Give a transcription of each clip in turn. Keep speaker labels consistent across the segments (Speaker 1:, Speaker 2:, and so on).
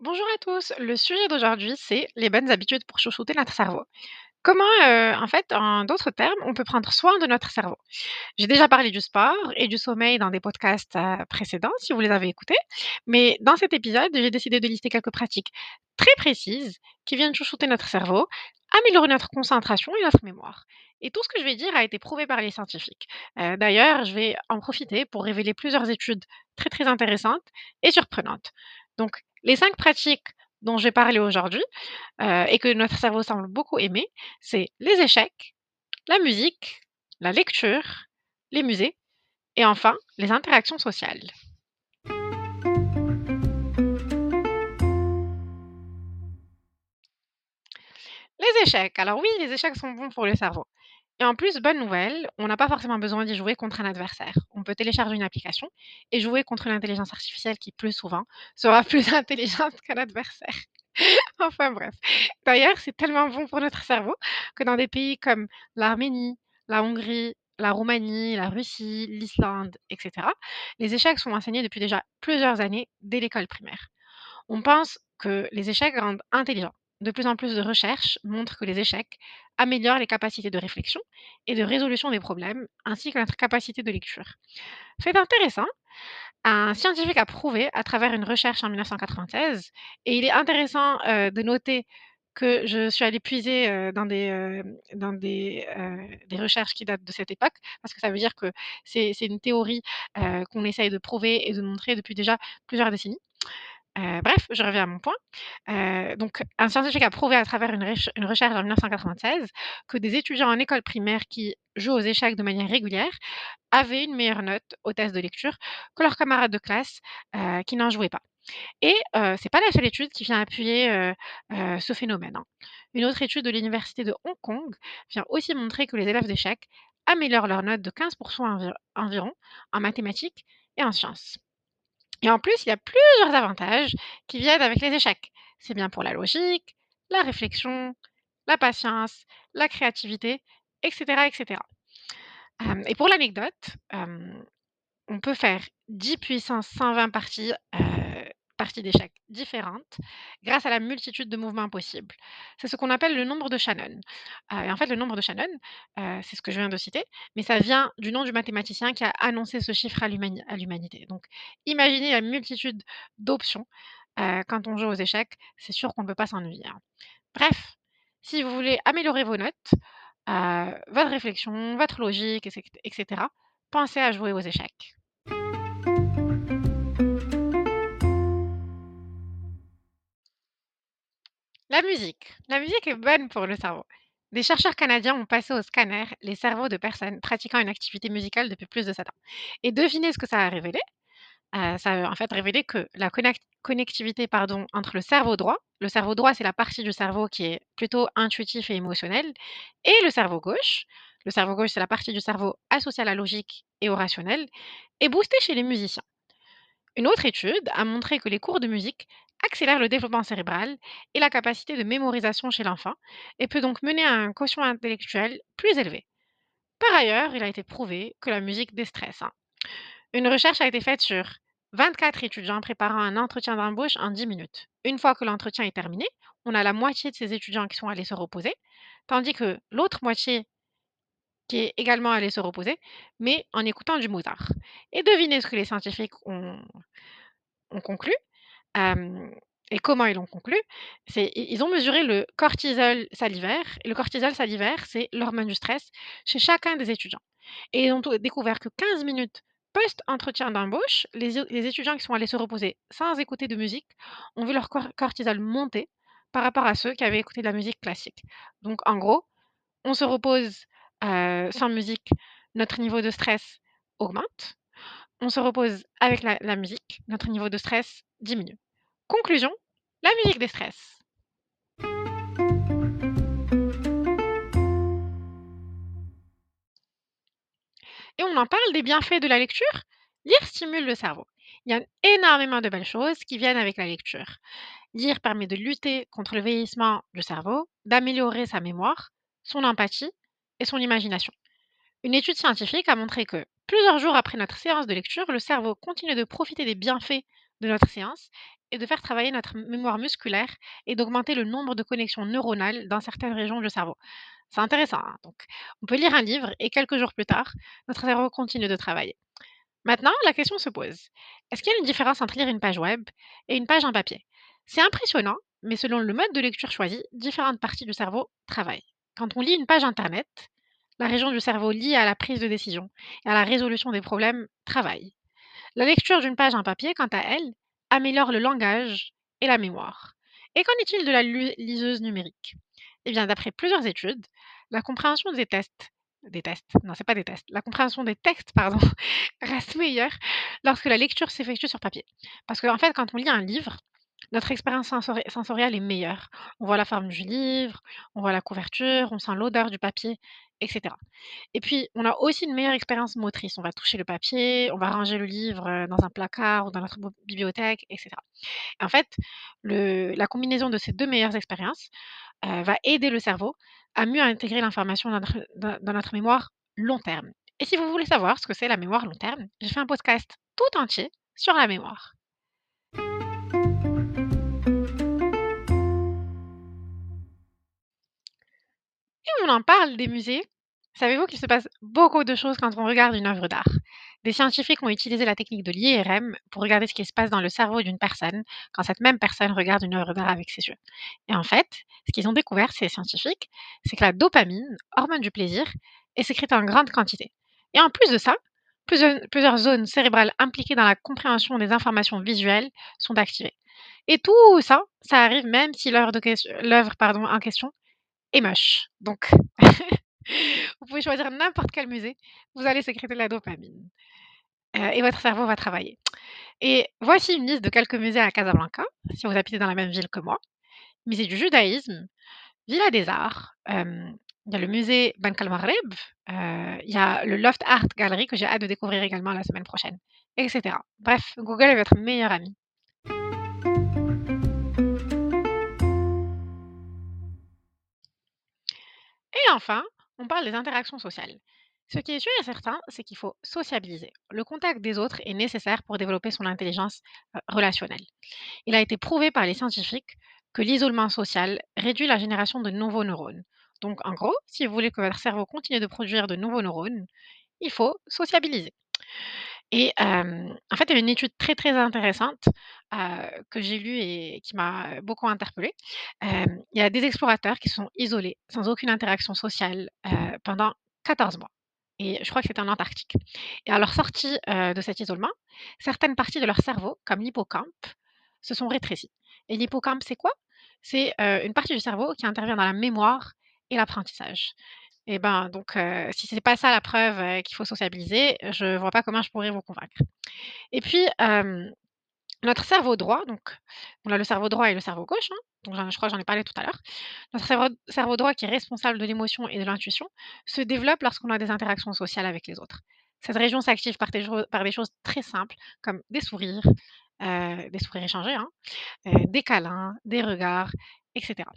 Speaker 1: Bonjour à tous, le sujet d'aujourd'hui, c'est les bonnes habitudes pour chouchouter notre cerveau. Comment, heu, en fait, en d'autres termes, on peut prendre soin de notre cerveau? J'ai déjà parlé du sport et du sommeil dans des podcasts, heu, précédents, si vous les avez écoutés, mais dans cet épisode, j'ai décidé de lister quelques pratiques très précises qui viennent chouchouter notre cerveau, améliorer notre concentration et notre mémoire. Et tout ce que je vais dire a été prouvé par les scientifiques. Heu, d'ailleurs, je vais en profiter pour révéler plusieurs études très, très intéressantes et surprenantes. Donc les 5 pratiques dont je vais parler aujourd'hui, heu, et que notre cerveau semble beaucoup aimer, c'est les échecs, la musique, la lecture, les musées et enfin les interactions sociales. Les échecs. Alors oui, les échecs sont bons pour le cerveau. Et en plus, bonne nouvelle, on n'a pas forcément besoin d'y jouer contre un adversaire. On peut télécharger une application et jouer contre l'intelligence artificielle qui, plus souvent, sera plus intelligente que l'adversaire. Enfin bref. D'ailleurs, c'est tellement bon pour notre cerveau que dans des pays comme l'Arménie, la Hongrie, la Roumanie, la Russie, l'Islande, etc., les échecs sont enseignés depuis déjà plusieurs années dès l'école primaire. On pense que les échecs rendent intelligents. De plus en plus de recherches montrent que les échecs améliorent les capacités de réflexion et de résolution des problèmes, ainsi que notre capacité de lecture. C'est intéressant. Un scientifique a prouvé à travers une recherche en 1996, et il est intéressant euh, de noter que je suis allée puiser euh, dans, des, euh, dans des, des, recherches qui datent de cette époque, parce que ça veut dire que c'est une théorie qu'on essaye de prouver et de montrer depuis déjà plusieurs décennies. Euh, bref, je reviens à mon point. Euh, donc, un scientifique a prouvé à travers une, recherche en 1996 que des étudiants en école primaire qui jouent aux échecs de manière régulière avaient une meilleure note au test de lecture que leurs camarades de classe euh, qui n'en jouaient pas. Et c'est pas la seule étude qui vient appuyer ce phénomène. Hein. Une autre étude de l'université de Hong Kong vient aussi montrer que les élèves d'échecs améliorent leur note de 15% environ en mathématiques et en sciences. Et en plus, il y a plusieurs avantages qui viennent avec les échecs. C'est bien pour la logique, la réflexion, la patience, la créativité, etc. etc. et pour l'anecdote, on peut faire 10 puissance 120 parties parties d'échecs différentes grâce à la multitude de mouvements possibles. C'est ce qu'on appelle le nombre de Shannon. Euh, et en fait, le nombre de Shannon, euh, c'est ce que je viens de citer, mais ça vient du nom du mathématicien qui a annoncé ce chiffre à l'humanité. Donc, imaginez la multitude d'options euh, quand on joue aux échecs, c'est sûr qu'on ne peut pas s'ennuyer. Hein. Bref, si vous voulez améliorer vos notes, votre réflexion, votre logique, etc., pensez à jouer aux échecs. La musique. La musique est bonne pour le cerveau. Des chercheurs canadiens ont passé au scanner les cerveaux de personnes pratiquant une activité musicale depuis plus de 7 ans. Et devinez ce que ça a révélé? Euh, Ça a en fait révélé que la connectivité entre le cerveau droit, le cerveau droit c'est la partie du cerveau qui est plutôt intuitif et émotionnel, et le cerveau gauche, le cerveau gauche c'est la partie du cerveau associée à la logique et au rationnel, est boostée chez les musiciens. Une autre étude a montré que les cours de musique accélèrent le développement cérébral et la capacité de mémorisation chez l'enfant et peut donc mener à un quotient intellectuel plus élevé. Par ailleurs, il a été prouvé que la musique déstresse. Hein. Une recherche a été faite sur 24 étudiants préparant un entretien d'embauche en 10 minutes. Une fois que l'entretien est terminé, on a la moitié de ces étudiants qui sont allés se reposer, tandis que l'autre moitié qui est également allée se reposer, mais en écoutant du Mozart. Et devinez ce que les scientifiques ont conclu? Et comment ils l'ont conclu? Ils ont mesuré le cortisol salivaire le cortisol salivaire, c'est l'hormone du stress chez chacun des étudiants et ils ont découvert que 15 minutes post-entretien d'embauche, les étudiants qui sont allés se reposer sans écouter de musique ont vu leur cortisol monter par rapport à ceux qui avaient écouté de la musique classique. Donc en gros, on se repose, sans musique, notre niveau de stress augmente on se repose avec la, musique, notre niveau de stress diminue. Conclusion, la musique déstresse. Et on en parle des bienfaits de la lecture? Lire stimule le cerveau. Il y a énormément de belles choses qui viennent avec la lecture. Lire permet de lutter contre le vieillissement du cerveau, d'améliorer sa mémoire, son empathie et son imagination. Une étude scientifique a montré que Plusieurs jours après notre séance de lecture, le cerveau continue de profiter des bienfaits de notre séance est de faire travailler notre mémoire musculaire et d'augmenter le nombre de connexions neuronales dans certaines régions du cerveau. C'est intéressant, hein, donc on peut lire un livre et quelques jours plus tard, notre cerveau continue de travailler. Maintenant, la question se pose. Est-ce qu'il y a une différence entre lire une page web et une page en papier? C'est impressionnant, mais selon le mode de lecture choisi, différentes parties du cerveau travaillent. Quand on lit une page internet, la région du cerveau liée à la prise de décision et à la résolution des problèmes travaille. La lecture d'une page en papier, quant à elle, améliore le langage et la mémoire. Et qu'en est-il de la liseuse numérique? Eh bien, d'après plusieurs études, la compréhension des tests, des tests, non, c'est pas des tests, la compréhension des textes, pardon, reste meilleure lorsque la lecture s'effectue sur papier. Parce qu'en fait, quand on lit un livre, notre expérience sensori- sensorielle est meilleure. On voit la forme du livre, on voit la couverture, on sent l'odeur du papier, etc. Et puis, on a aussi une meilleure expérience motrice. On va toucher le papier, on va ranger le livre euh, dans un placard ou dans notre bibliothèque, etc. En fait, la combinaison de ces deux meilleures expériences euh, va aider le cerveau à mieux intégrer l'information dans notre mémoire long terme. Et si vous voulez savoir ce que c'est la mémoire long terme, j'ai fait un podcast tout entier sur la mémoire. En parle des musées. Savez-vous qu'il se passe beaucoup de choses quand on regarde une œuvre d'art? Des scientifiques ont utilisé la technique de l'IRM pour regarder ce qui se passe dans le cerveau d'une personne quand cette même personne regarde une œuvre d'art avec ses yeux. Et en fait, ce qu'ils ont découvert, ces scientifiques, c'est que la dopamine, hormone du plaisir, est sécrétée en grande quantité. Et en plus de ça, plusieurs, zones cérébrales impliquées dans la compréhension des informations visuelles sont activées. Et tout ça, ça arrive même si l'œuvre en question est moche. Donc, vous pouvez choisir n'importe quel musée, vous allez sécréter de la dopamine euh, et votre cerveau va travailler. Et voici une liste de quelques musées à Casablanca, si vous habitez dans la même ville que moi. Musée du judaïsme, Villa des Arts, il y a le musée Ben Kalmareb, euh, il y a le Loft Art Gallery que j'ai hâte de découvrir également la semaine prochaine, etc. Bref, Google est votre meilleur ami. Et enfin, on parle des interactions sociales. Ce qui est sûr et certain, c'est qu'il faut sociabiliser. Le contact des autres est nécessaire pour développer son intelligence euh, relationnelle. Il a été prouvé par les scientifiques que l'isolement social réduit la génération de nouveaux neurones. Donc, en gros, si vous voulez que votre cerveau continue de produire de nouveaux neurones, il faut sociabiliser. Et en fait, il y avait une étude très, très intéressante, que j'ai lue et qui m'a beaucoup interpellée. Il y a des explorateurs qui sont isolés, sans aucune interaction sociale, pendant 14 mois et je crois que c'était en Antarctique et à leur sortie, de cet isolement, certaines parties de leur cerveau, comme l'hippocampe, se sont rétrécies et l'hippocampe, c'est quoi? C'est, une partie du cerveau qui intervient dans la mémoire et l'apprentissage. Et ben, donc, heu, si c'est pas ça la preuve, qu'il faut sociabiliser, je vois pas comment je pourrais vous convaincre. Et puis, notre cerveau droit, donc on a le cerveau droit et le cerveau gauche, hein, donc je crois que j'en ai parlé tout à l'heure. Notre cerveau droit qui est responsable de l'émotion et de l'intuition, se développe lorsqu'on a des interactions sociales avec les autres. Cette région s'active par des choses très simples comme des sourires, des sourires échangés, hein, des câlins, des regards et cetera.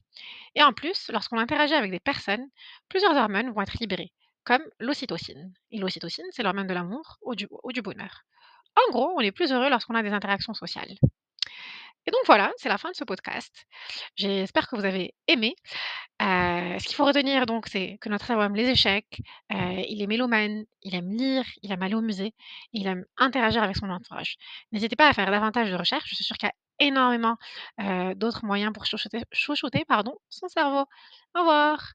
Speaker 1: Et en plus, lorsqu'on interagit avec des personnes, plusieurs hormones vont être libérées, comme l'ocytocine. Et l'ocytocine, c'est l'hormone de l'amour ou du, ou du bonheur. En gros, on est plus heureux lorsqu'on a des interactions sociales. Et donc voilà, c'est la fin de ce podcast. J'espère que vous avez aimé. Euh, ce qu'il faut retenir donc, c'est que notre cerveau aime les échecs, euh, il est mélomane, il aime lire, il aime aller au musée, il aime interagir avec son entourage. N'hésitez pas à faire davantage de recherches, je suis sûre qu'il y a énormément d'autres moyens pour chouchouter, chouchouter pardon, son cerveau. Au revoir